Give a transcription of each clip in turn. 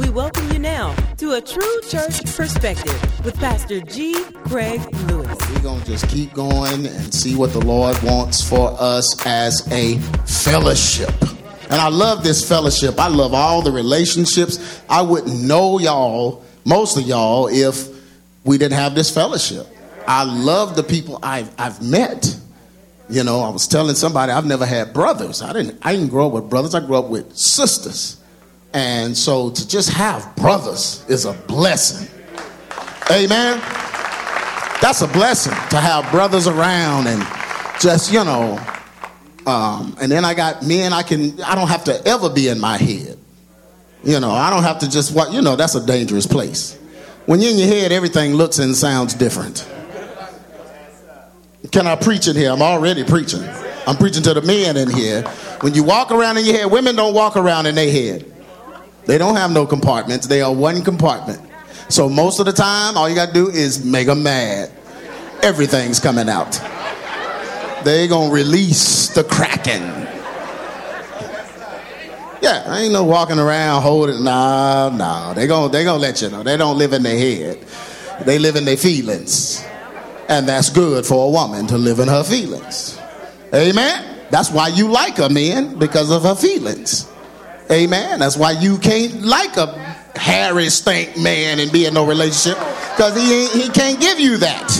We welcome you now to a true church perspective with Pastor G. Craig Lewis. We're going to just keep going and see what the Lord wants for us as a fellowship. And I love this fellowship. I love all the relationships. I wouldn't know y'all, most of y'all, if we didn't have this fellowship. I love the people I've, I've met. You know, I was telling somebody I've never had brothers. I didn't I didn't grow up with brothers. I grew up with sisters. And so to just have brothers is a blessing. Amen. That's a blessing to have brothers around and just, you know, um, and then I got men I can, I don't have to ever be in my head. You know, I don't have to just what, you know, that's a dangerous place. When you're in your head, everything looks and sounds different. Can I preach in here? I'm already preaching. I'm preaching to the men in here. When you walk around in your head, women don't walk around in their head. They don't have no compartments. They are one compartment. So most of the time, all you got to do is make them mad. Everything's coming out they gonna release the kraken. Yeah, I ain't no walking around holding. Nah, nah. They gonna they gonna let you know. They don't live in their head. They live in their feelings, and that's good for a woman to live in her feelings. Amen. That's why you like a man because of her feelings. Amen. That's why you can't like a Harry stink man and be in no relationship because he he can't give you that.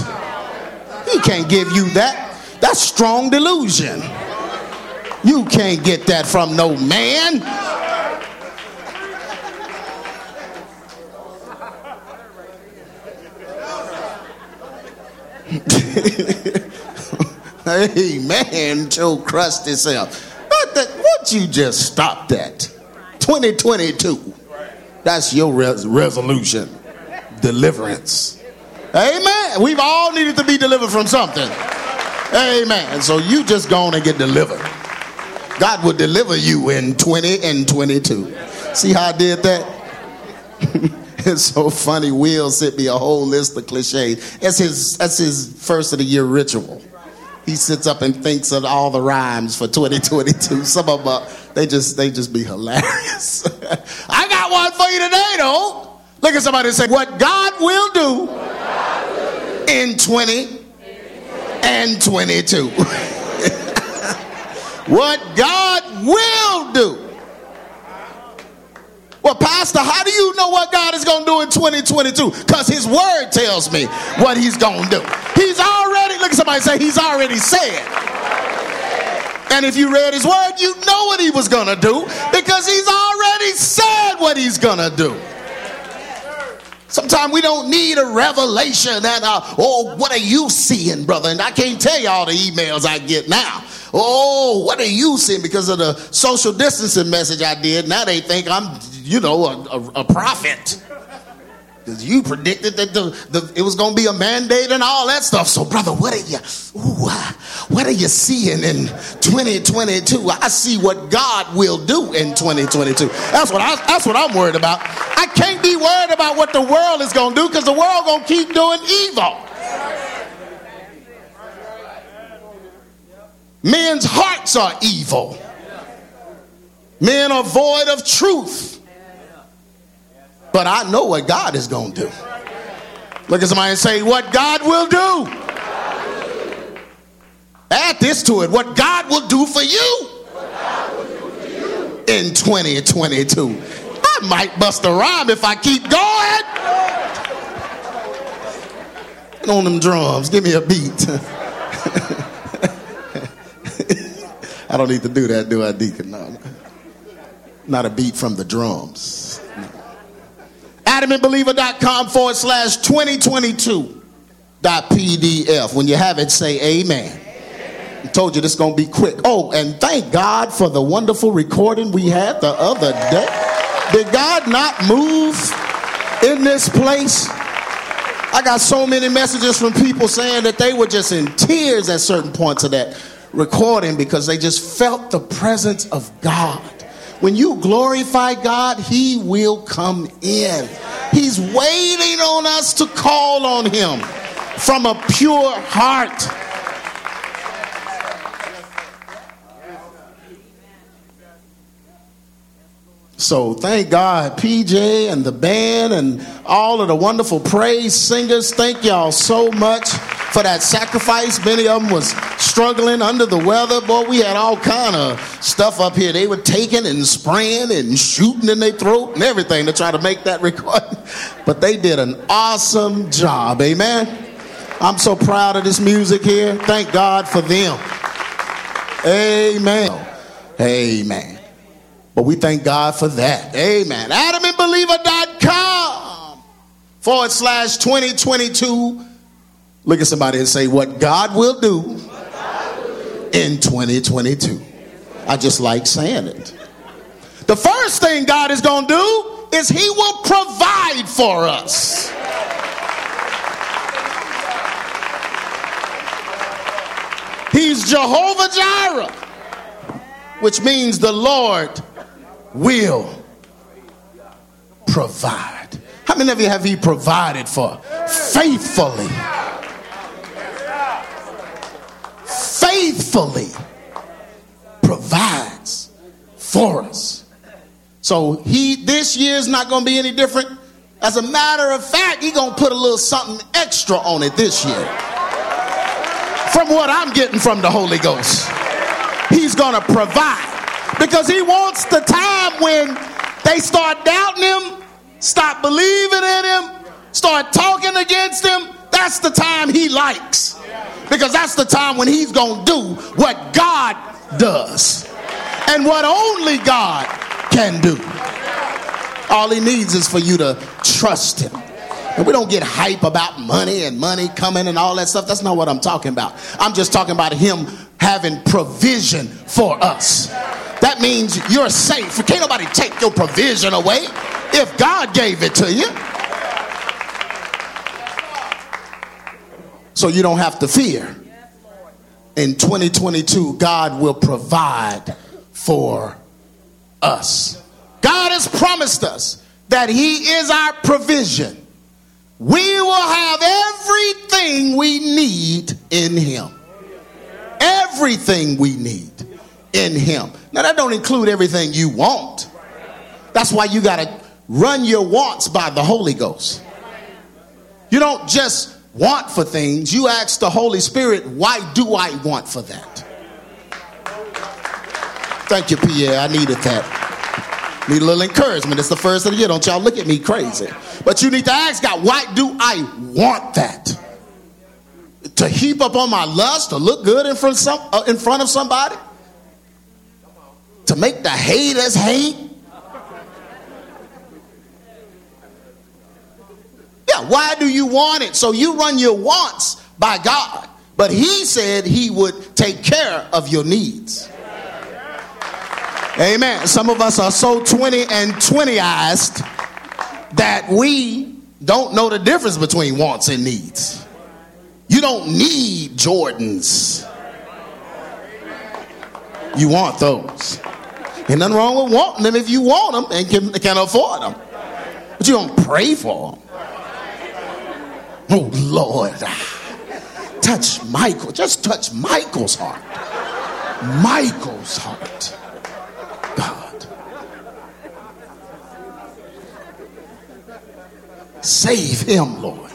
He can't give you that. That's strong delusion. You can't get that from no man. Amen. Joe crushed himself. What, the, what you just stopped at? 2022. That's your res- resolution. Deliverance. Amen. We've all needed to be delivered from something. Amen. So you just go on and get delivered. God will deliver you in 20 and 22. See how I did that? it's so funny. Will sent me a whole list of cliches. That's his, that's his first of the year ritual. He sits up and thinks of all the rhymes for 2022. Some of them, uh, they just, they just be hilarious. I got one for you today, though. Look at somebody and say, What God will do in 20 and 22. what God will do. Well, Pastor, how do you know what God is going to do in 2022? Because His Word tells me what He's going to do. He's look at somebody say, He's already said. And if you read His Word, you know what He was going to do because He's already said what He's going to do. Sometimes we don't need a revelation and uh, oh, what are you seeing, brother? And I can't tell you all the emails I get now. Oh, what are you seeing? Because of the social distancing message I did. Now they think I'm, you know, a, a, a prophet. Because you predicted that the, the, it was going to be a mandate and all that stuff. So, brother, what are you, ooh, uh, what are you seeing in 2022? I see what God will do in 2022. That's what I, that's what I'm worried about. I can't be worried about what the world is going to do because the world going to keep doing evil. Men's hearts are evil. Men are void of truth. But I know what God is going to do. Look at somebody and say, What God will do. Add this to it. What God will do for you in 2022. I might bust a rhyme if I keep going. on them drums. Give me a beat. I don't need to do that, do I, Deacon? No. Not a beat from the drums adamandbeliever.com forward slash 2022 dot pdf. When you have it, say amen. I told you this is going to be quick. Oh, and thank God for the wonderful recording we had the other day. Did God not move in this place? I got so many messages from people saying that they were just in tears at certain points of that recording because they just felt the presence of God. When you glorify God, He will come in. He's waiting on us to call on Him from a pure heart. So thank God, PJ and the band and all of the wonderful praise singers. Thank y'all so much for that sacrifice. Many of them was struggling under the weather. Boy, we had all kind of stuff up here. They were taking and spraying and shooting in their throat and everything to try to make that record. But they did an awesome job. Amen. I'm so proud of this music here. Thank God for them. Amen. Amen. But we thank God for that. Amen. AdamandBeliever.com forward slash 2022. Look at somebody and say, What God will do in 2022. I just like saying it. The first thing God is going to do is He will provide for us. He's Jehovah Jireh, which means the Lord will provide. How many of you have He provided for? Faithfully. Faithfully provides for us. So he this year is not going to be any different. As a matter of fact, He's going to put a little something extra on it this year. From what I'm getting from the Holy Ghost, He's going to provide because he wants the time when they start doubting him, stop believing in him, start talking against him. That's the time he likes because that's the time when he's going to do what God does and what only God can do. All he needs is for you to trust him. And we don't get hype about money and money coming and all that stuff. That's not what I'm talking about. I'm just talking about him having provision for us. That means you're safe. Can't nobody take your provision away if God gave it to you. So you don't have to fear. In 2022, God will provide for us. God has promised us that He is our provision. We will have everything we need in Him. Everything we need in Him. Now, that don't include everything you want. That's why you got to run your wants by the Holy Ghost. You don't just want for things, you ask the Holy Spirit, why do I want for that? Thank you, Pierre. I needed that. Need a little encouragement. It's the first of the year. Don't y'all look at me crazy. But you need to ask God, why do I want that? To heap up on my lust, to look good in front, some, uh, in front of somebody? to make the haters hate? Why do you want it? So you run your wants by God. But he said he would take care of your needs. Amen. Some of us are so 20 and 20ized that we don't know the difference between wants and needs. You don't need Jordans. You want those. Ain't nothing wrong with wanting them if you want them and can, can afford them. But you don't pray for them. Oh, Lord. Touch Michael. Just touch Michael's heart. Michael's heart. God. Save him, Lord.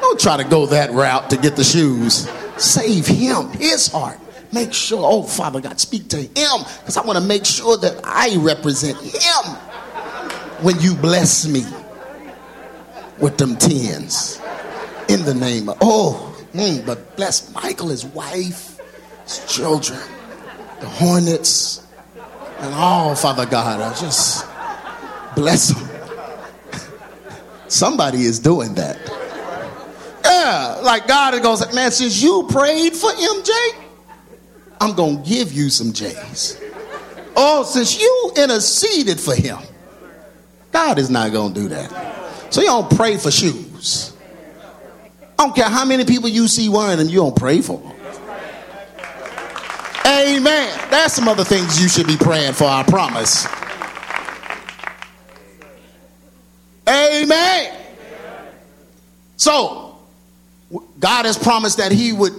Don't try to go that route to get the shoes. Save him, his heart. Make sure, oh, Father God, speak to him because I want to make sure that I represent him when you bless me with them tens in the name of, oh, mm, but bless Michael, his wife, his children, the hornets, and all, Father God. I just bless them. Somebody is doing that. Yeah, like God it goes, man, since you prayed for MJ, I'm going to give you some J's. Oh, since you interceded for him, God is not going to do that. So you don't pray for shoes. I don't care how many people you see wearing them, you don't pray for them. Amen. There's some other things you should be praying for, I promise. Amen. So, God has promised that He would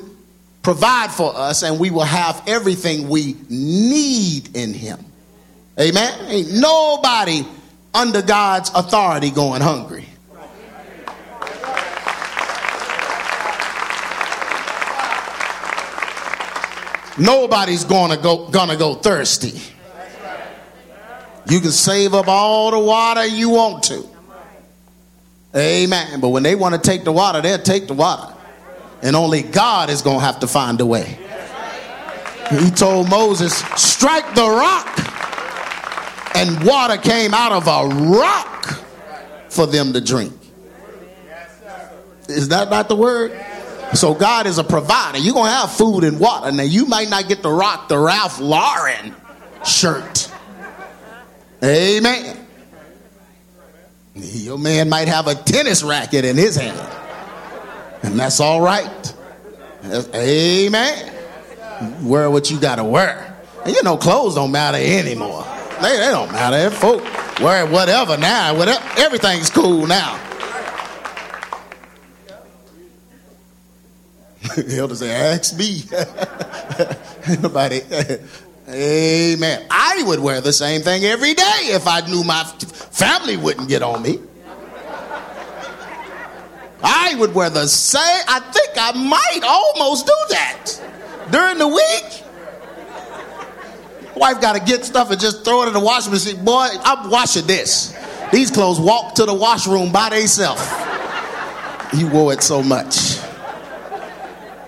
provide for us and we will have everything we need in him. Amen. Ain't nobody under God's authority going hungry. Nobody's gonna go gonna go thirsty. You can save up all the water you want to. Amen. But when they want to take the water, they'll take the water. And only God is to have to find a way. He told Moses, strike the rock. And water came out of a rock for them to drink. Is that not the word? So God is a provider. You're going to have food and water. Now, you might not get to rock the Ralph Lauren shirt. Amen. Your man might have a tennis racket in his hand. And that's all right. Amen. Wear what you got to wear. And you know, clothes don't matter anymore. They, they don't matter. Folk wear whatever now. Whatever, everything's cool now. The elder say, ask me. Nobody. Amen. I would wear the same thing every day if I knew my family wouldn't get on me. I would wear the same. I think I might almost do that during the week. Wife got to get stuff and just throw it in the washing machine. Boy, I'm washing this. These clothes walk to the washroom by themselves. He wore it so much.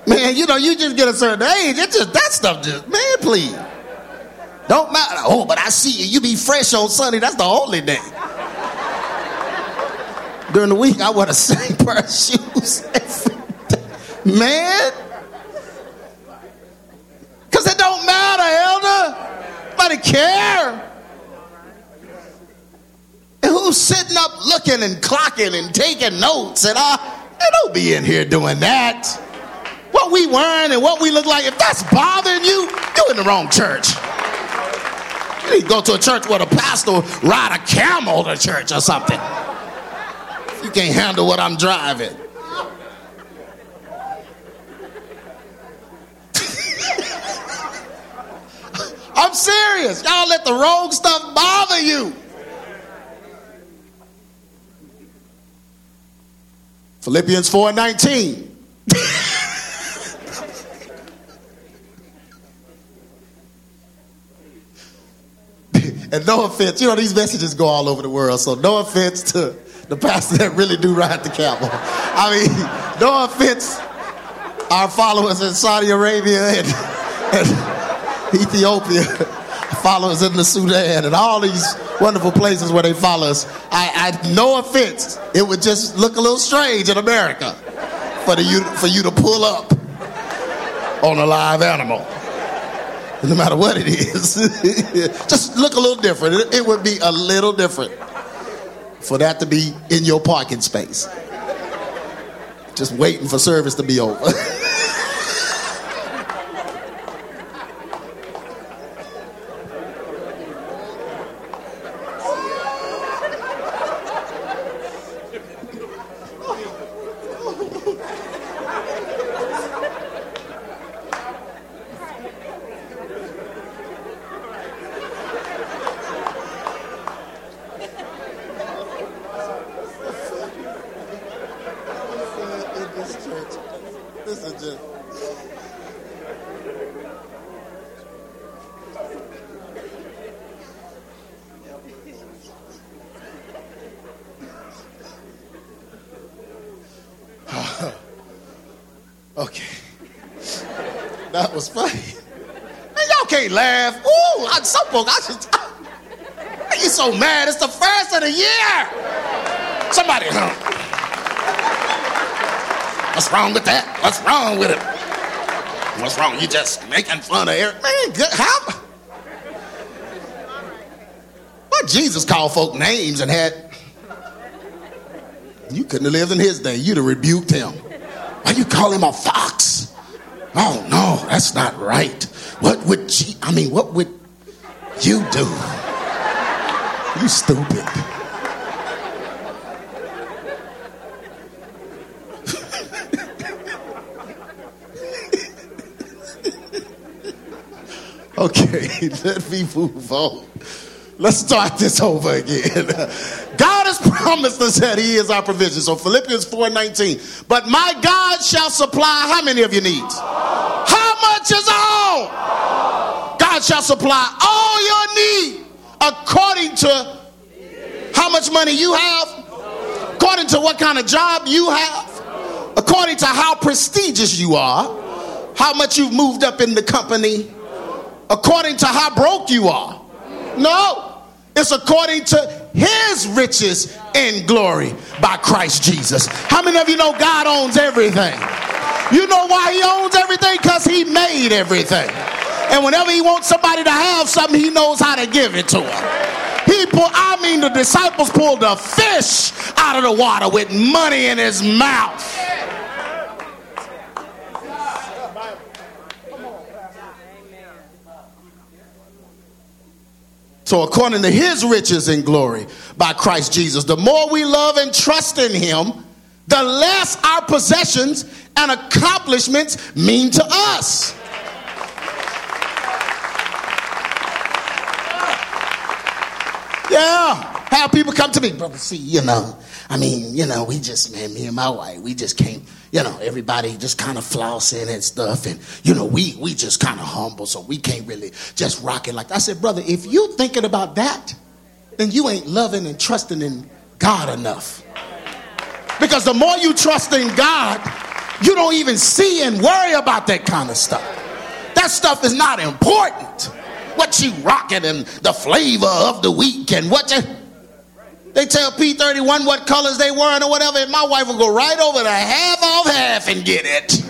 Man, you know, you just get a certain age. It just that stuff just man, please. Don't matter. Oh, but I see you. You be fresh on Sunday. That's the only day. During the week, I wear the same pair of shoes every day. Man. Because it don't matter, elder. Nobody care. And who's sitting up looking and clocking and taking notes and uh, they don't be in here doing that. What we wearing and what we look like, if that's bothering you, you're in the wrong church. You need to go to a church where the pastor ride a camel to church or something. You can't handle what I'm driving. I'm serious. Y'all let the wrong stuff bother you. Philippians 4 19. and no offense, you know, these messages go all over the world, so no offense to the pastors that really do ride the camel. I mean, no offense, our followers in Saudi Arabia and, and Ethiopia, followers in the Sudan, and all these wonderful places where they follow us. I, I no offense, it would just look a little strange in America for, the, for you to pull up on a live animal no matter what it is. Just look a little different. It, would be a little different for that to be in your parking space. Just waiting for service to be over. Okay. That was funny. Man, y'all can't laugh. Ooh, I, some folks, I just. I, you so mad? It's the first of the year. Somebody, huh? What's wrong with that? What's wrong with it? What's wrong? You just making fun of Eric. Man, good. How? What Jesus called folk names and had. You couldn't have lived in his day. You'd have rebuked him. Why you call him a fox? Oh no, that's not right. What would G- I mean, what would you do? You stupid. Okay, let me move on. Let's start this over again. God has promised us that He is our provision. So Philippians 4:19. But my God shall supply how many of your needs? How much is all? God shall supply all your need according to how much money you have, according to what kind of job you have, according to how prestigious you are, how much you've moved up in the company, according to how broke you are. No, it's according to his riches in glory by Christ Jesus. How many of you know God owns everything? You know why he owns everything? Because he made everything. And whenever he wants somebody to have something, he knows how to give it to them. He pulled, I mean, the disciples pulled a fish out of the water with money in his mouth. So, according to his riches and glory by Christ Jesus, the more we love and trust in him, the less our possessions and accomplishments mean to us. Yeah. Have people come to me, brother. See, you know, I mean, you know, we just, man, me and my wife, we just can't, you know, everybody just kind of flossing and stuff. And, you know, we we just kind of humble, so we can't really just rock it like that. I said, brother, if you thinking about that, then you ain't loving and trusting in God enough. Because the more you trust in God, you don't even see and worry about that kind of stuff. That stuff is not important what you rocking and the flavor of the week and what you. They tell P31 what colors they wearing or whatever, and my wife will go right over to half off half and get it.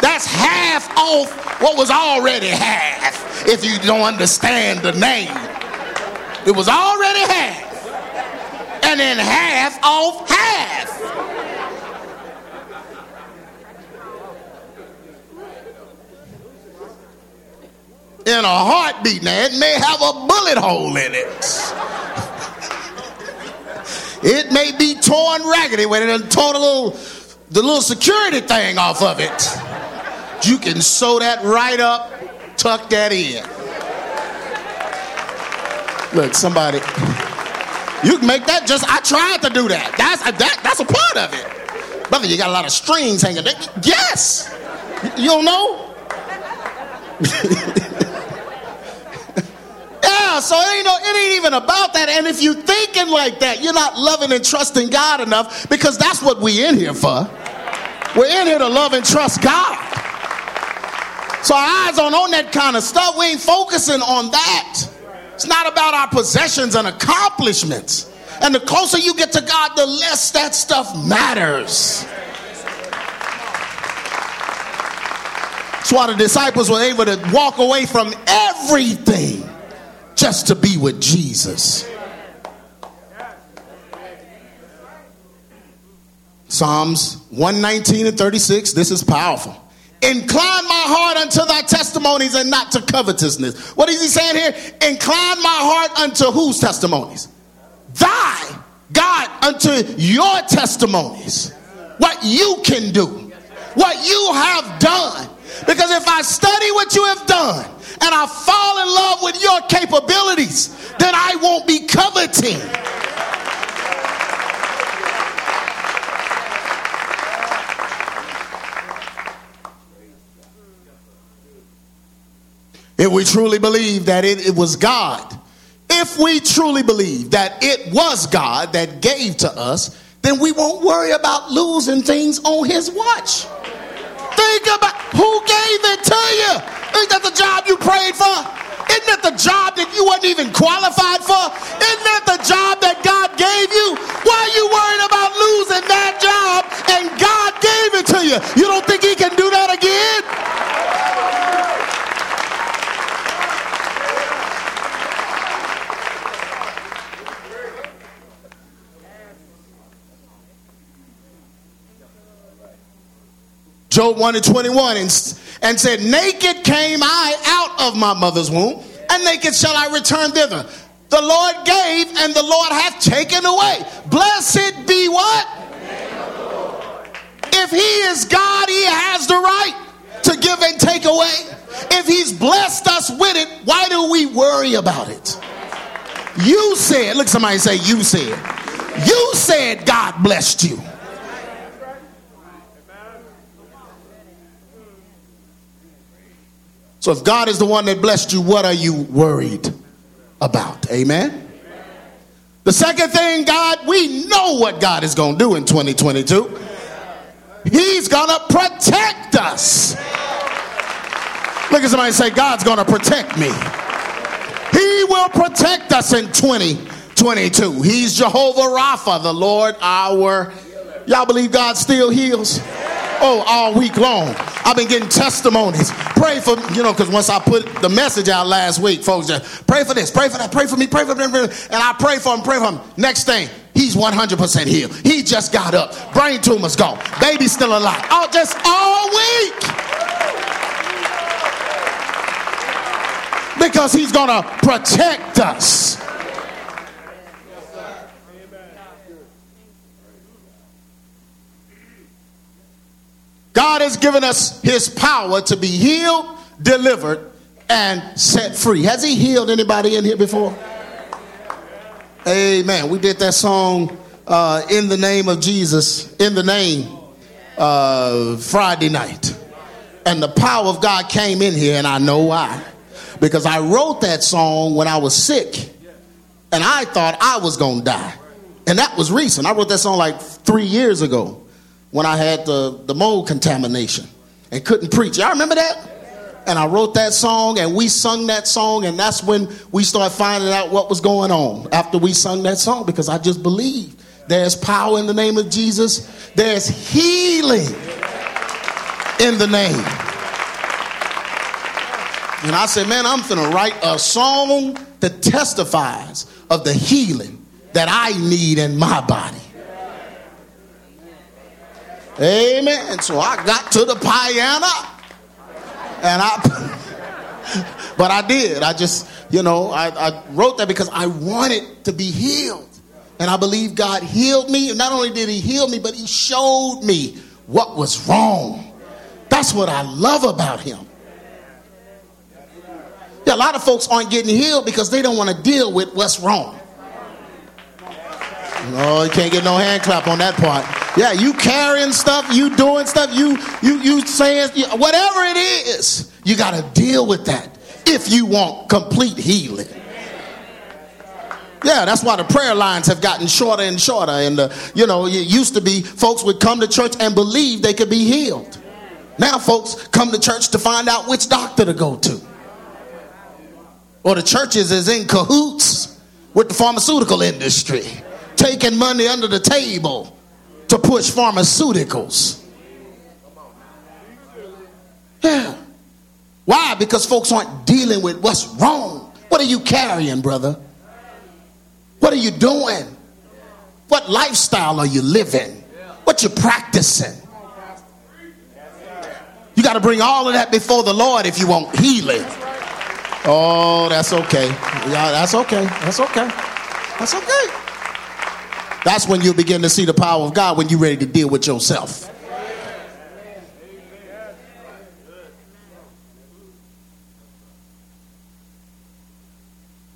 That's half off what was already half, if you don't understand the name. It was already half. And then half off half. In a heartbeat. Now, it may have a bullet hole in it. it may be torn raggedy when it tore the little, the little security thing off of it. You can sew that right up, tuck that in. Look, somebody, you can make that just, I tried to do that. That's, that, that's a part of it. Brother, you got a lot of strings hanging there. Yes. You don't know? So it ain't, no, it ain't even about that. And if you thinking like that, you're not loving and trusting God enough because that's what we in here for. We're in here to love and trust God. So our eyes aren't on that kind of stuff. We ain't focusing on that. It's not about our possessions and accomplishments. And the closer you get to God, the less that stuff matters. That's why the disciples were able to walk away from everything just to be with Jesus. Psalms 119 and 36, this is powerful. Incline my heart unto thy testimonies and not to covetousness. What is he saying here? Incline my heart unto whose testimonies? Thy, God, unto your testimonies. What you can do, what you have done. Because if I study what you have done, and I fall in love with your capabilities, then I won't be coveting. If we truly believe that it, it, was God, if we truly believe that it was God that gave to us, then we won't worry about losing things on His watch. Think about who gave it to you. Ain't that the job you prayed for? Isn't that the job that you weren't even qualified for? Isn't that the job that God gave you? Why are you worried about losing that job and God gave it to you? You don't think He can do that again? Job 1 and 21 and and said, Naked came I out of my mother's womb, and naked shall I return thither. The Lord gave, and the Lord hath taken away. Blessed be what? If He is God, He has the right to give and take away. If He's blessed us with it, why do we worry about it? You said, look, somebody say, You said. You said God blessed you. So if God is the one that blessed you, what are you worried about? Amen. The second thing, God, we know what God is going to do in 2022. He's going to protect us. Look at somebody say, God's going to protect me. He will protect us in 2022. He's Jehovah Rapha, the Lord our. Y'all believe God still heals? Oh, all week long. I've been getting testimonies. Pray for, you know, because once I put the message out last week, folks just pray for this, pray for that, pray for me, pray for them. And I pray for him, pray for him. Next thing, he's 100% healed. He just got up. Brain tumor's gone. Baby's still alive. Oh, just all week. Because he's going to protect us. God has given us his power to be healed, delivered, and set free. Has he healed anybody in here before? Amen. We did that song, uh, In the Name of Jesus, in the name, uh, Friday night. And the power of God came in here, and I know why. Because I wrote that song when I was sick, and I thought I was going to die. And that was recent. I wrote that song like three years ago when I had the, the mold contamination and couldn't preach. Y'all remember that? And I wrote that song and we sung that song, and that's when we started finding out what was going on after we sung that song because I just believed there's power in the name of Jesus, there's healing in the name. And I said, man, I'm to write a song that testifies of the healing that I need in my body. Amen. So I got to the piano and I, but I did. I just, you know, I, I wrote that because I wanted to be healed. And I believe God healed me. Not only did He heal me, but He showed me what was wrong. That's what I love about Him. Yeah, a lot of folks aren't getting healed because they don't want to deal with what's wrong. No, you can't get no hand clap on that part. Yeah, you carrying stuff, you doing stuff, you you you saying whatever it is, you got to deal with that if you want complete healing. Yeah, that's why the prayer lines have gotten shorter and shorter. And, uh, you know, it used to be folks would come to church and believe they could be healed. Now, folks come to church to find out which doctor to go to. Or the churches is in cahoots with the pharmaceutical industry taking money under the table to push pharmaceuticals. Yeah. Why? Because folks aren't dealing with what's wrong. What are you carrying, brother? What are you doing? What lifestyle are you living? What you practicing? You got to bring all of that before the Lord if you want healing. Oh, that's okay. Yeah, that's okay. That's okay. That's okay. That's when you begin to see the power of God when you're ready to deal with yourself.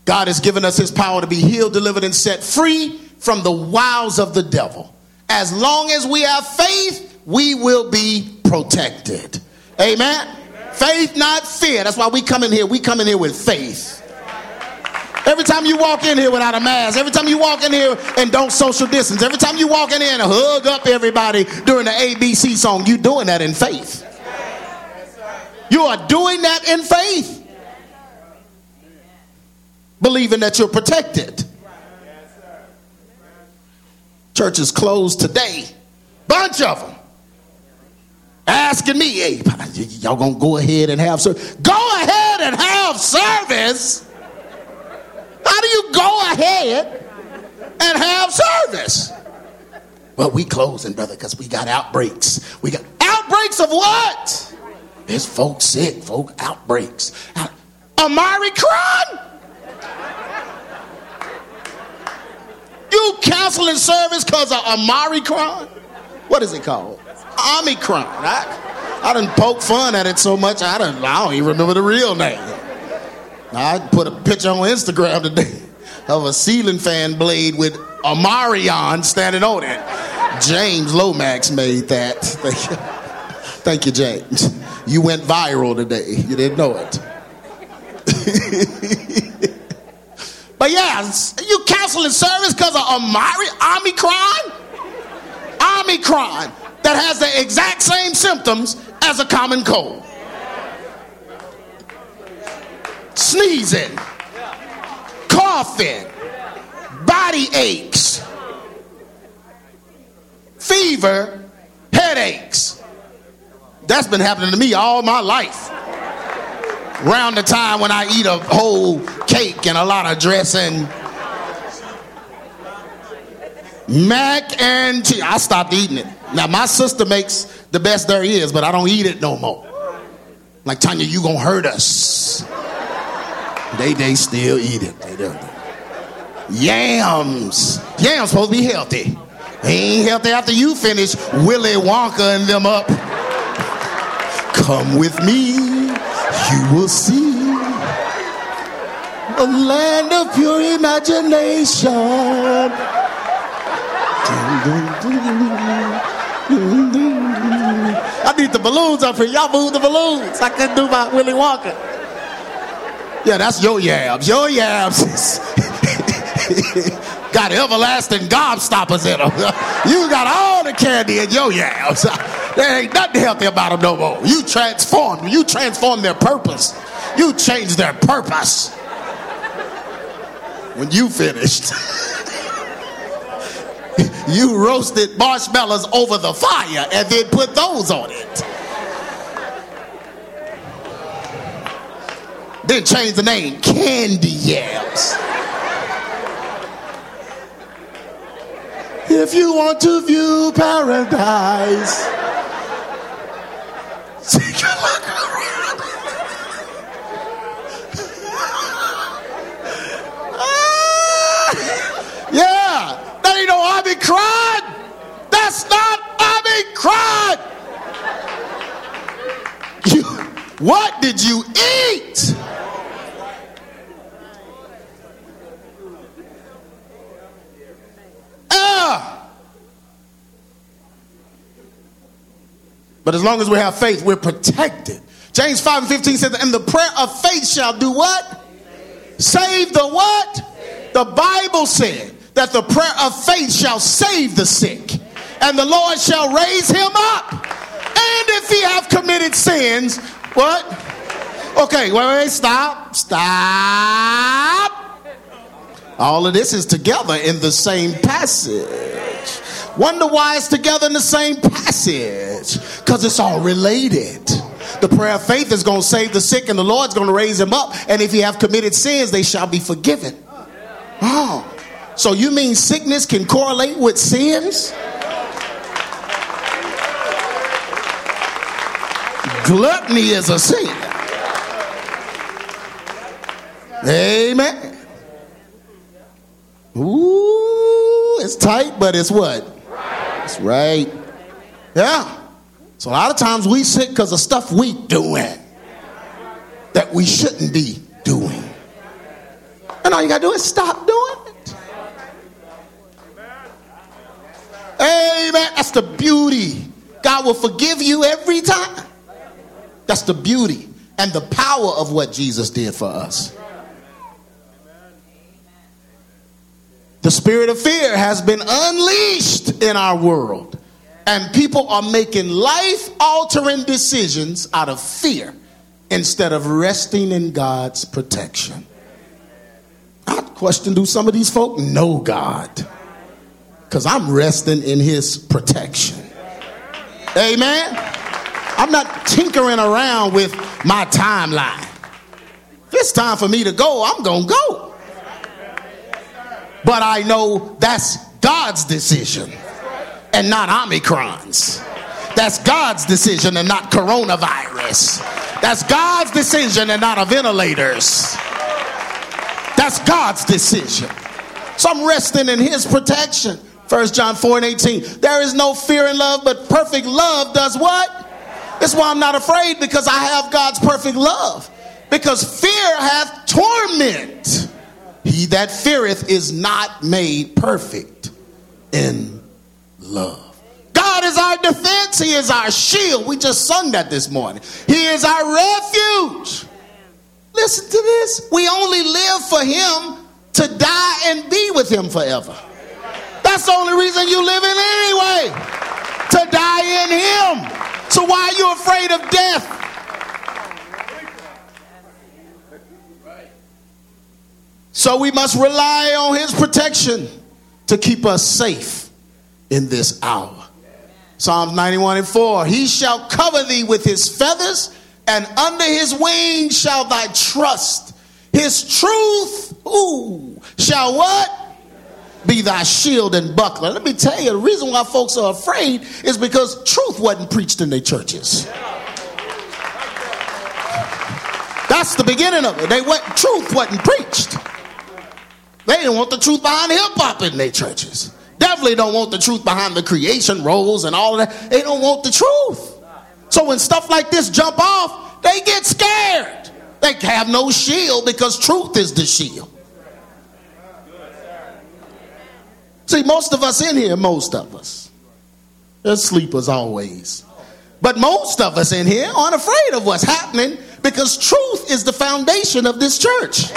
God has given us his power to be healed, delivered, and set free from the wiles of the devil. As long as we have faith, we will be protected. Amen. Amen. Faith, not fear. That's why we come in here. We come in here with faith. Every time you walk in here without a mask, every time you walk in here and don't social distance, every time you walk in here and hug up everybody during the ABC song, you're doing that in faith. You are doing that in faith. Believing that you're protected. Churches closed today. Bunch of them. Asking me, hey, y'all gonna go ahead and have service? Go ahead and have service how do you go ahead and have service? Well, we closing, brother, because we got outbreaks. We got outbreaks of what? There's folks sick, folk outbreaks. Amari Cron? You counseling service because of Amari Cron? What is it called? Omicron. I, I didn't poke fun at it so much, I don't, I don't even remember the real name. I put a picture on Instagram today. of a ceiling fan blade with a Marion standing on it. James Lomax made that. Thank you, Thank you James. You went viral today. You didn't know it. but yeah, you canceling service because of Omari, Omicron? Omicron that has the exact same symptoms as a common cold. Sneezing, coughing, body aches, fever, headaches. That's been happening to me all my life. Around the time when I eat a whole cake and a lot of dressing. Mac and cheese. I stopped eating it. Now my sister makes the best there is, but I don't eat it no more. Like Tanya, you gonna hurt us. They they still eat it. They do. Yams. Yams supposed to be healthy. Ain't healthy after you finish Willy Wonka and them up. Come with me, you will see a land of pure imagination. I need the balloons up here. Y'all move the balloons. I couldn't do my Willy Wonka. Yeah, that's your yabs. Your yabs got everlasting gobstoppers in them. you got all the candy in your yabs. There ain't nothing healthy about them no more. You transform. You transform their purpose. You change their purpose. When you finished. you roasted marshmallows over the fire and then put those on it. Then change the name Candy Yams. If you want to view paradise, take a look around. Ah, yeah, that ain't no Omicron. That's not Omicron. You, what did you eat? Ah. But as long as we have faith, we're protected. James 5 and 15 says, and the prayer of faith shall do what? Save the what? The Bible said that the prayer of faith shall save the sick, and the Lord shall raise him up. And if he have committed sins, what? Okay, wait, wait, stop, stop. All of this is together in the same passage. Wonder why it's together in the same passage? Because it's all related. The prayer of faith is going to save the sick, and the Lord's going to raise him up. And if you have committed sins, they shall be forgiven. Oh, so you mean sickness can correlate with sins? Gluttony is a sin. Amen. Ooh, it's tight, but it's what? It's right. Yeah. So a lot of times we sick because of stuff we doing that we shouldn't be doing. And all you gotta do is stop doing it. Amen. That's the beauty. God will forgive you every time. That's the beauty and the power of what Jesus did for us. The spirit of fear has been unleashed in our world. And people are making life altering decisions out of fear instead of resting in God's protection. I question do some of these folk know God? Because I'm resting in his protection. Amen. I'm not tinkering around with my timeline. If it's time for me to go, I'm going to go. But I know that's God's decision and not Omicron's. That's God's decision and not coronavirus. That's God's decision and not a ventilators. That's God's decision. So I'm resting in his protection. First John 4 and 18. There is no fear in love, but perfect love does what? That's why I'm not afraid because I have God's perfect love. Because fear hath torment. He that feareth is not made perfect in love. God is our defense. He is our shield. We just sung that this morning. He is our refuge. Listen to this. We only live for Him to die and be with Him forever. That's the only reason you live in anyway. To die in Him. So why are you afraid of death? So we must rely on his protection to keep us safe in this hour. Psalms 91 and 4 He shall cover thee with his feathers, and under his wings shall thy trust. His truth, ooh, shall what? Be thy shield and buckler. Let me tell you, the reason why folks are afraid is because truth wasn't preached in their churches. That's the beginning of it. They went, truth wasn't preached. They didn't want the truth behind hip hop in their churches. Definitely don't want the truth behind the creation roles and all of that. They don't want the truth. So when stuff like this jump off, they get scared. They have no shield because truth is the shield. See, most of us in here, most of us, there's sleepers always. But most of us in here aren't afraid of what's happening because truth is the foundation of this church.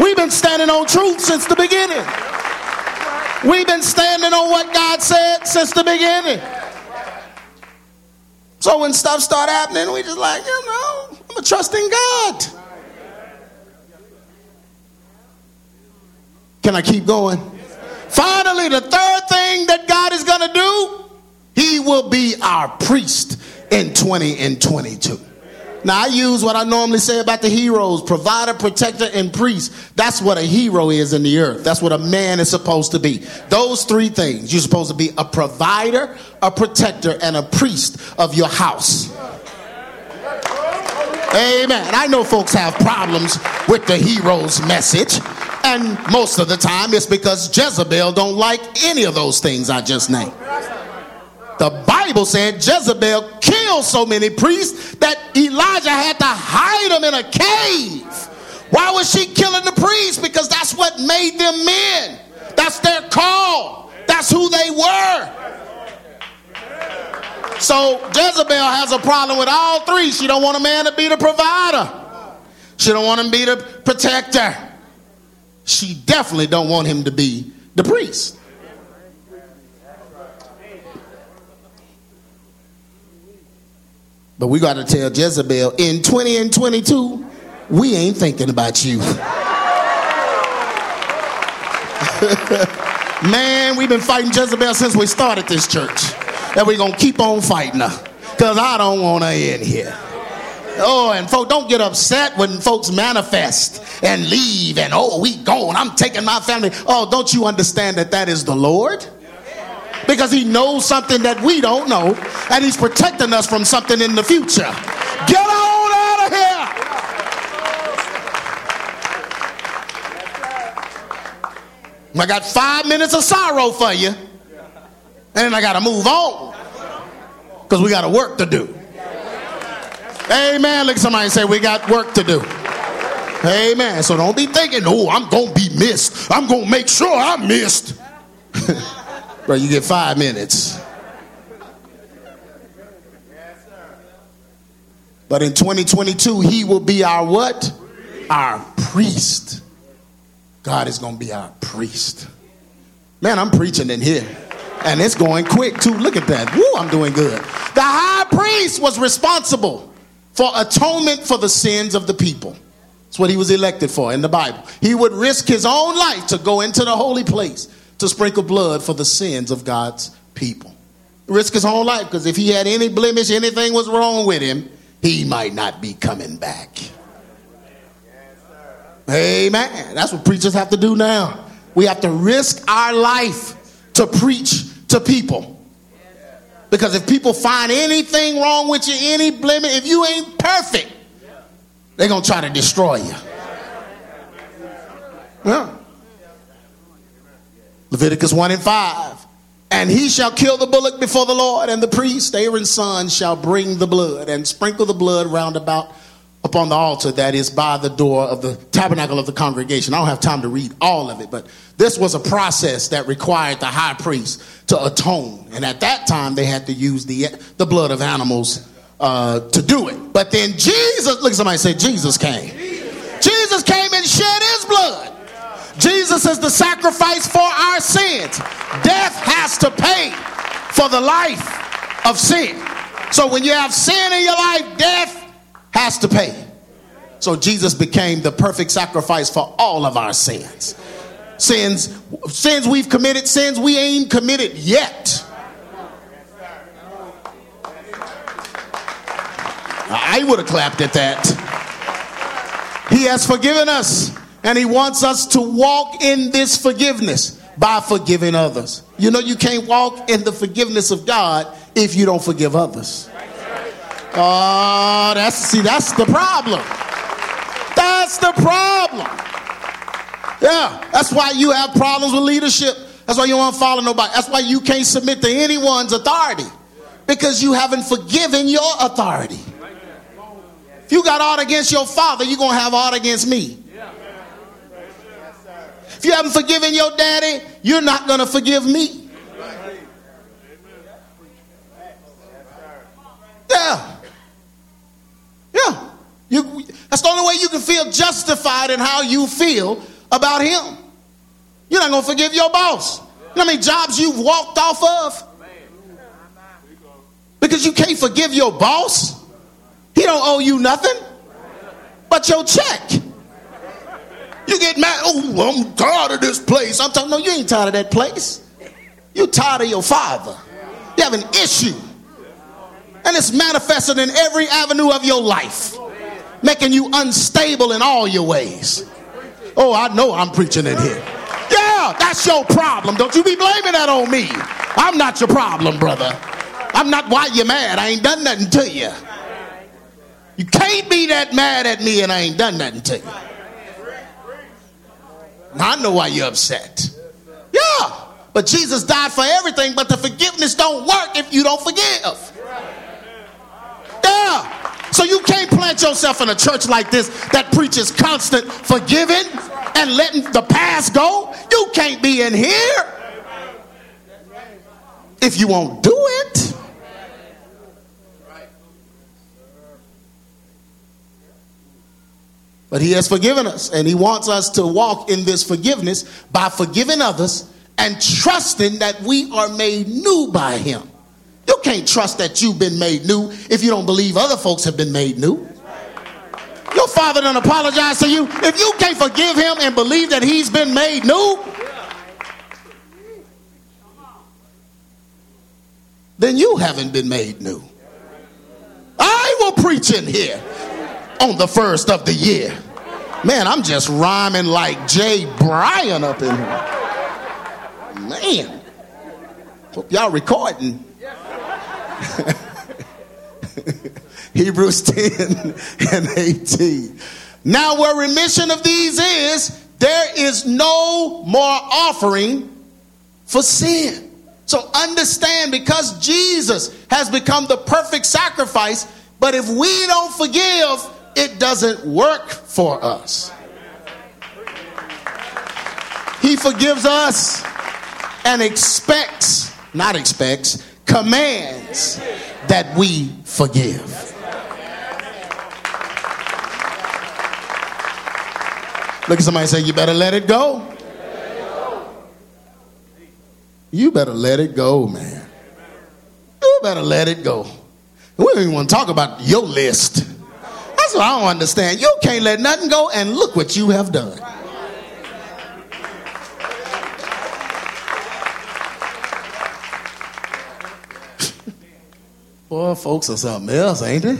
We've been standing on truth since the beginning. We've been standing on what God said since the beginning. So when stuff start happening, we just like, you know, I'm a trusting God. Can I keep going? Finally, the third thing that God is going to do, He will be our priest in 20 and 22. Now, I use what I normally say about the heroes provider, protector, and priest. That's what a hero is in the earth. That's what a man is supposed to be. Those three things. You're supposed to be a provider, a protector, and a priest of your house. Amen. I know folks have problems with the hero's message, and most of the time it's because Jezebel don't like any of those things I just named. The Bible said Jezebel killed so many priests that Elijah had to hide them in a cave. Why was she killing the priests? Because that's what made them men. That's their call. That's who they were. So Jezebel has a problem with all three. She don't want a man to be the provider. She don't want him to be the protector. She definitely don't want him to be the priest. But we got to tell Jezebel in 20 and 22, we ain't thinking about you. Man, we've been fighting Jezebel since we started this church. And we're going to keep on fighting her because I don't want her in here. Oh, and folks, don't get upset when folks manifest and leave and, oh, we gone. I'm taking my family. Oh, don't you understand that that is the Lord? Because he knows something that we don't know and he's protecting us from something in the future. Get on out of here. I got five minutes of sorrow for you, and I got to move on because we got a work to do. Amen. Look at somebody say, We got work to do. Amen. So don't be thinking, Oh, I'm going to be missed. I'm going to make sure I'm missed. Bro, you get five minutes. But in 2022, he will be our what? Our priest. God is going to be our priest. Man, I'm preaching in here. And it's going quick too. Look at that. Woo, I'm doing good. The high priest was responsible for atonement for the sins of the people. That's what he was elected for in the Bible. He would risk his own life to go into the holy place to sprinkle blood for the sins of God's people. Risk his whole life because if he had any blemish, anything was wrong with him, he might not be coming back. Amen. That's what preachers have to do now. We have to risk our life to preach to people. Because if people find anything wrong with you, any blemish, if you ain't perfect, they're going to try to destroy you. Yeah. Leviticus 1 and 5. And he shall kill the bullock before the Lord, and the priest, Aaron's son, shall bring the blood and sprinkle the blood round about upon the altar that is by the door of the tabernacle of the congregation. I don't have time to read all of it, but this was a process that required the high priest to atone. And at that time, they had to use the, the blood of animals uh, to do it. But then Jesus, look, somebody say, Jesus came. Jesus came and shed his blood. Jesus is the sacrifice for our sins. Death has to pay for the life of sin. So when you have sin in your life, death has to pay. So Jesus became the perfect sacrifice for all of our sins. Sins, sins we've committed, sins we ain't committed yet. I would have clapped at that. He has forgiven us, and He wants us to walk in this forgiveness by forgiving others. You know, you can't walk in the forgiveness of God if you don't forgive others. Oh, that's see, that's the problem. That's the problem. Yeah, that's why you have problems with leadership. That's why you don't follow nobody. That's why you can't submit to anyone's authority because you haven't forgiven your authority. If you got aught against your father, you're going to have aught against me. If you haven't forgiven your daddy, you're not going to forgive me. Yeah. Yeah. You, that's the only way you can feel justified in how you feel about him. You're not going to forgive your boss. You know how many jobs you've walked off of? Because you can't forgive your boss. He don't owe you nothing but your check. You get mad, oh, I'm tired of this place. I'm talking, no, you ain't tired of that place. You tired of your father. You have an issue. And it's manifested in every avenue of your life, making you unstable in all your ways. Oh, I know I'm preaching in here. Yeah, that's your problem. Don't you be blaming that on me. I'm not your problem, brother. I'm not why you mad. I ain't done nothing to you. You can't be that mad at me and I ain't done nothing to you. I know why you're upset. Yeah, but Jesus died for everything, but the forgiveness don't work if you don't forgive. Yeah. So you can't plant yourself in a church like this that preaches constant forgiving and letting the past go. You can't be in here if you won't do it. But he has forgiven us, and he wants us to walk in this forgiveness by forgiving others and trusting that we are made new by him. You can't trust that you've been made new if you don't believe other folks have been made new. Your father don't apologize to you. If you can't forgive him and believe that he's been made new, then you haven't been made new. I will preach in here on the first of the year. Man, I'm just rhyming like Jay Bryan up in here. Man, hope y'all recording. Hebrews 10 and 18. Now, where remission of these is, there is no more offering for sin. So understand because Jesus has become the perfect sacrifice, but if we don't forgive, it doesn't work for us. He forgives us and expects, not expects, commands that we forgive. Look at somebody say, You better let it go. You better let it go, man. You better let it go. We don't even want to talk about your list. That's what I don't understand. You can't let nothing go, and look what you have done. Boy, folks are something else, ain't they?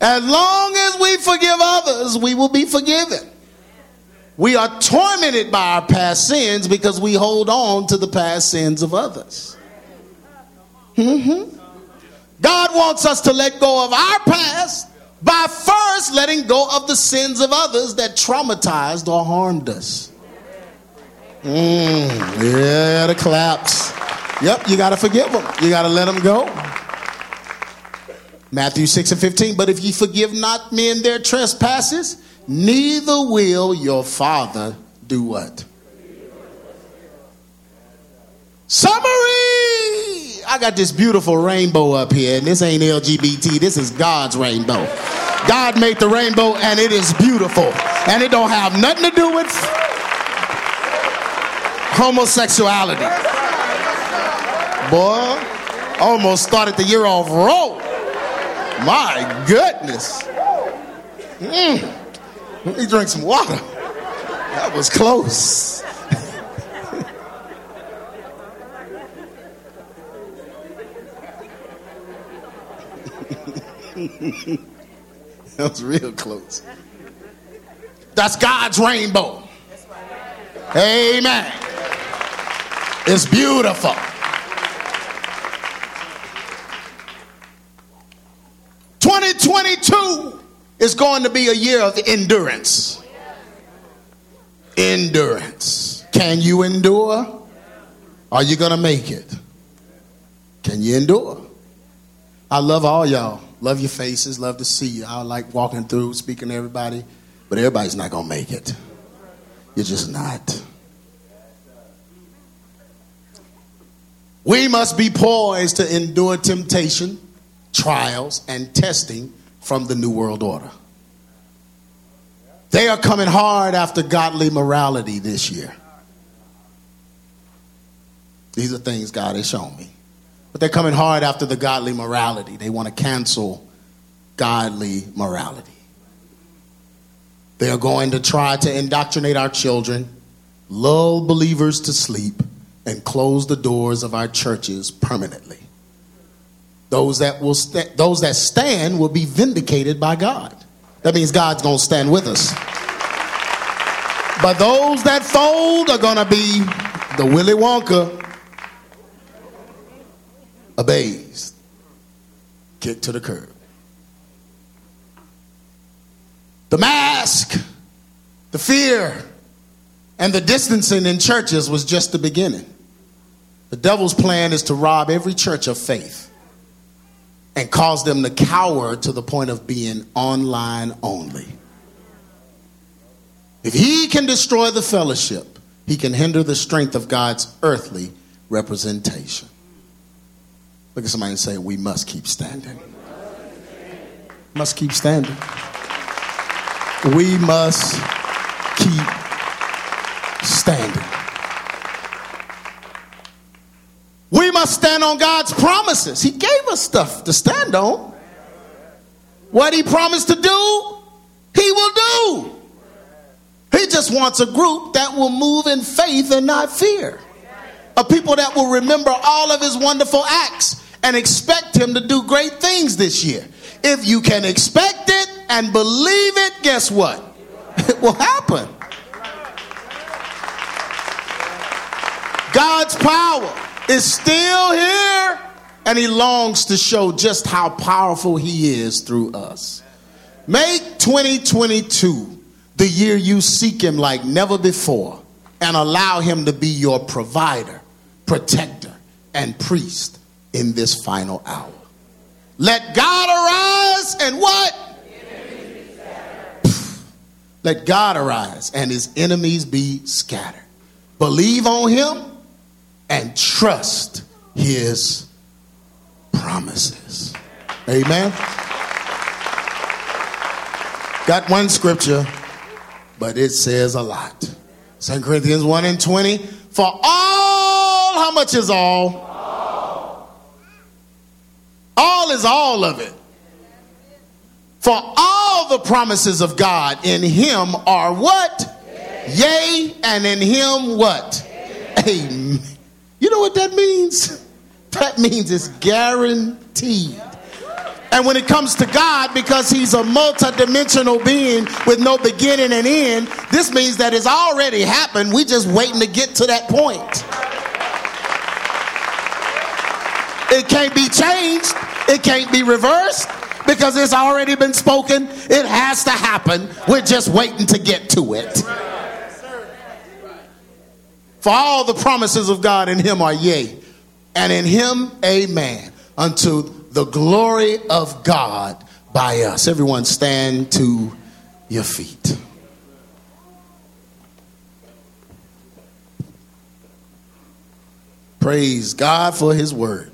As long as we forgive others, we will be forgiven. We are tormented by our past sins because we hold on to the past sins of others. Mm-hmm. God wants us to let go of our past by first letting go of the sins of others that traumatized or harmed us. Mm, yeah, the claps. Yep, you got to forgive them. You got to let them go. Matthew 6 and 15. But if ye forgive not men their trespasses, neither will your Father do what? Summary! I got this beautiful rainbow up here, and this ain't LGBT, this is God's rainbow. God made the rainbow, and it is beautiful. And it don't have nothing to do with homosexuality. Boy, almost started the year off wrong. My goodness. Mm. Let me drink some water. That was close. that was real close. That's God's rainbow. Amen. It's beautiful. Twenty twenty two is going to be a year of endurance. Endurance. Can you endure? Are you going to make it? Can you endure? I love all y'all. Love your faces. Love to see you. I like walking through, speaking to everybody. But everybody's not going to make it. You're just not. We must be poised to endure temptation, trials, and testing from the New World Order. They are coming hard after godly morality this year. These are things God has shown me. But they're coming hard after the godly morality. They want to cancel godly morality. They are going to try to indoctrinate our children, lull believers to sleep, and close the doors of our churches permanently. Those that will st- those that stand will be vindicated by God. That means God's going to stand with us. But those that fold are going to be the Willy Wonka abased, kicked to the curb. The mask, the fear, and the distancing in churches was just the beginning. The devil's plan is to rob every church of faith and cause them to cower to the point of being online only. If he can destroy the fellowship, he can hinder the strength of God's earthly representation. Look at somebody and say, We must keep standing. Must keep standing. We must keep standing. We must stand on God's promises. He gave us stuff to stand on. What He promised to do, He will do. He just wants a group that will move in faith and not fear. A people that will remember all of His wonderful acts and expect Him to do great things this year. If you can expect it and believe it, guess what? It will happen. God's power is still here, and He longs to show just how powerful He is through us. Make 2022 the year you seek Him like never before and allow Him to be your provider, protector, and priest in this final hour. Let God arise and what? Let God arise and his enemies be scattered. Believe on him and trust his promises. Amen. Got one scripture, but it says a lot. 2 Corinthians 1 and 20. For all, how much is all? All is all of it. For all the promises of God in him are what? Yea, and in him what? Amen. You know what that means? That means it's guaranteed. And when it comes to God, because He's a multidimensional being with no beginning and end, this means that it's already happened. We're just waiting to get to that point. It can't be changed, it can't be reversed because it's already been spoken. It has to happen. We're just waiting to get to it. For all the promises of God in Him are yea, and in Him, amen, unto the glory of God by us. Everyone stand to your feet. Praise God for his word.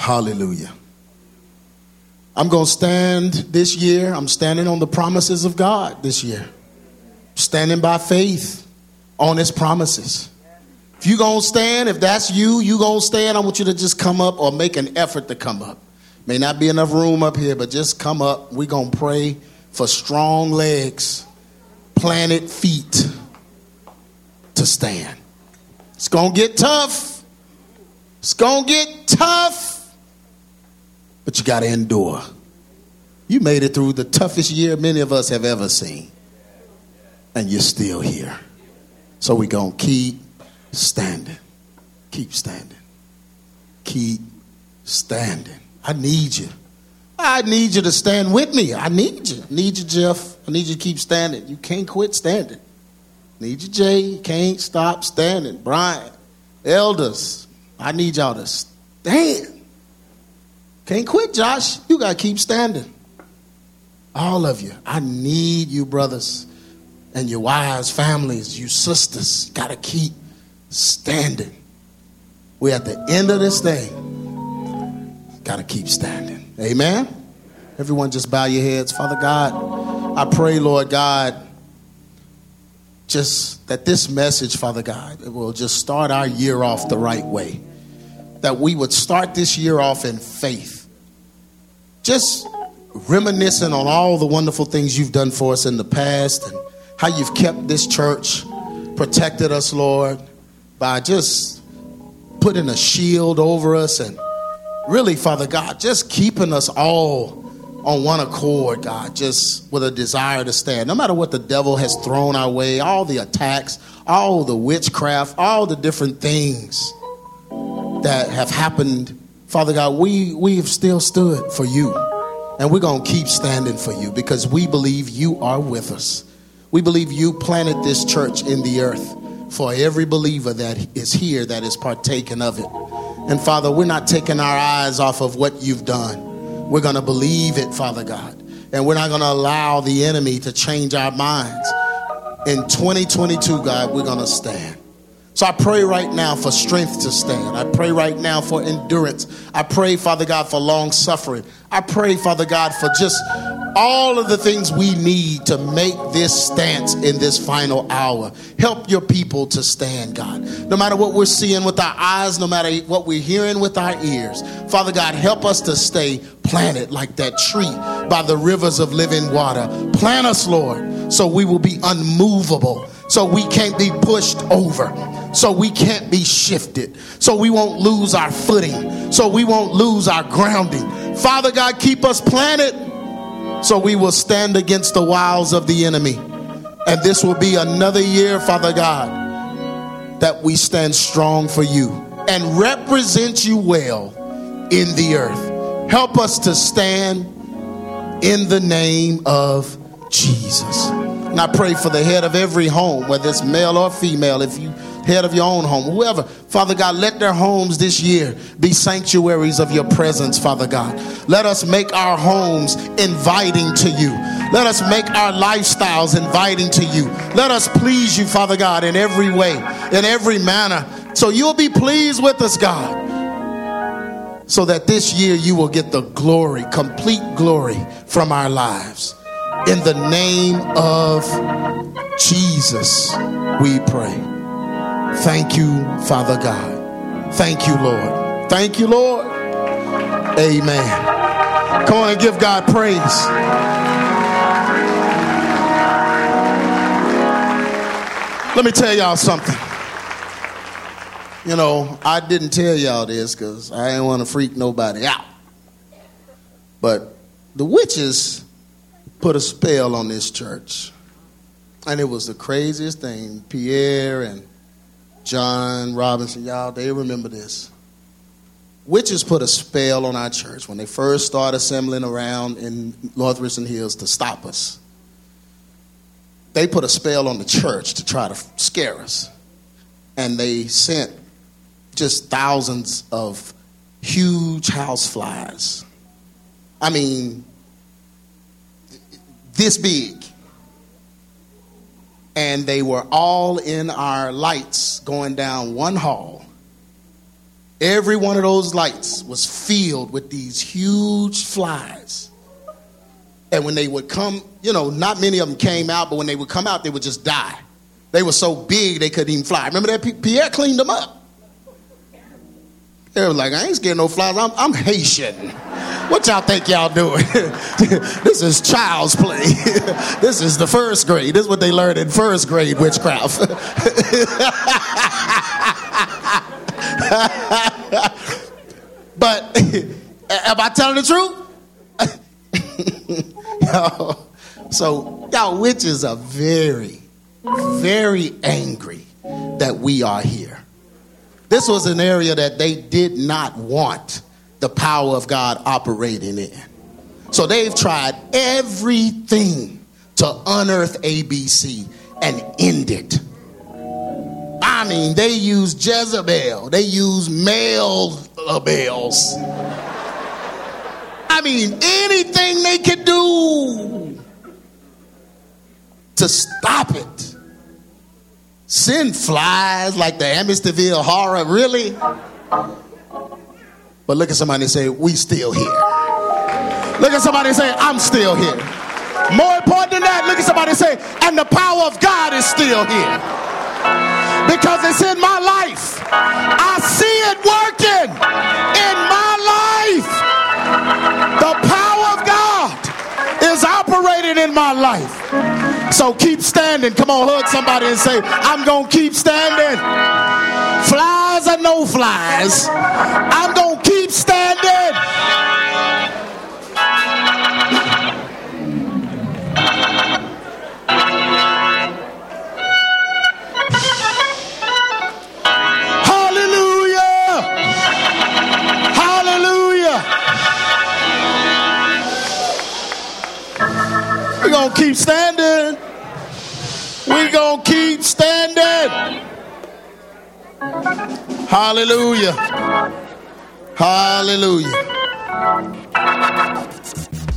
Hallelujah. I'm going to stand this year. I'm standing on the promises of God this year. Standing by faith on his promises. If you going to stand, if that's you, you going to stand, I want you to just come up or make an effort to come up. May not be enough room up here, but just come up. We're going to pray for strong legs, planted feet to stand. It's going to get tough. It's going to get tough but you got to endure. You made it through the toughest year many of us have ever seen, and you're still here. So we're going to keep standing. Keep standing. Keep standing. I need you. I need you to stand with me. I need you. I need you, Jeff. I need you to keep standing. You can't quit standing. I need you, Jay. Can't stop standing. Brian, elders, I need y'all to stand. Can't quit, Josh. You got to keep standing. All of you. I need you, brothers, and your wives, families, you sisters. Got to keep standing. We're at the end of this thing. Got to keep standing. Amen. Everyone, just bow your heads. Father God, I pray, Lord God, just that this message, Father God, will just start our year off the right way. That we would start this year off in faith just reminiscing on all the wonderful things you've done for us in the past and how you've kept this church, protected us, Lord, by just putting a shield over us and really, Father God, just keeping us all on one accord, God, just with a desire to stand. No matter what the devil has thrown our way, all the attacks, all the witchcraft, all the different things that have happened Father God, we, we have still stood for you. And we're going to keep standing for you because we believe you are with us. We believe you planted this church in the earth for every believer that is here that is partaking of it. And Father, we're not taking our eyes off of what you've done. We're going to believe it, Father God. And we're not going to allow the enemy to change our minds. In 2022, God, we're going to stand. So I pray right now for strength to stand. I pray right now for endurance. I pray, Father God, for long suffering. I pray, Father God, for just all of the things we need to make this stance in this final hour. Help your people to stand, God. No matter what we're seeing with our eyes, no matter what we're hearing with our ears, Father God, help us to stay planted like that tree by the rivers of living water. Plant us, Lord, so we will be unmovable, so we can't be pushed over so we can't be shifted, so we won't lose our footing, so we won't lose our grounding. Father God, keep us planted so we will stand against the wiles of the enemy. And this will be another year, Father God, that we stand strong for you and represent you well in the earth. Help us to stand in the name of Jesus. And I pray for the head of every home, whether it's male or female, if you head of your own home, whoever. Father God, let their homes this year be sanctuaries of your presence, Father God. Let us make our homes inviting to you. Let us make our lifestyles inviting to you. Let us please you, Father God, in every way, in every manner. So you'll be pleased with us, God. So that this year you will get the glory, complete glory from our lives. In the name of Jesus, we pray. Thank you, Father God. Thank you, Lord. Thank you, Lord. Amen. Come on and give God praise. Let me tell y'all something. You know, I didn't tell y'all this because I didn't want to freak nobody out. But the witches put a spell on this church. And it was the craziest thing. Pierre and John Robinson, y'all, they remember this. Witches put a spell on our church when they first started assembling around in North Richland Hills to stop us. They put a spell on the church to try to scare us. and they sent just thousands of huge house flies. I mean, this big. And they were all in our lights going down one hall. Every one of those lights was filled with these huge flies. And when they would come, you know, not many of them came out, but when they would come out, they would just die. They were so big they couldn't even fly. Remember that? Pierre cleaned them up. They were like, I ain't scared no flies. I'm, I'm Haitian. What y'all think y'all doing? this is child's play. this is the first grade. This is what they learned in first grade witchcraft. but am I telling the truth? so y'all witches are very, very angry that we are here. This was an area that they did not want the power of God operating in. So they've tried everything to unearth ABC and end it. I mean, they use Jezebel, they use male bells. I mean, anything they could do to stop it. Send flies like the Amityville horror, really? But look at somebody and say, We still here. Look at somebody and say, I'm still here. More important than that, look at somebody and say, And the power of God is still here. Because it's in my life. I see it working in my life. So keep standing. Come on, hug somebody and say, I'm going to keep standing. Flies or no flies, I'm going to keep standing. To keep standing. We gonna keep standing. Hallelujah. Hallelujah.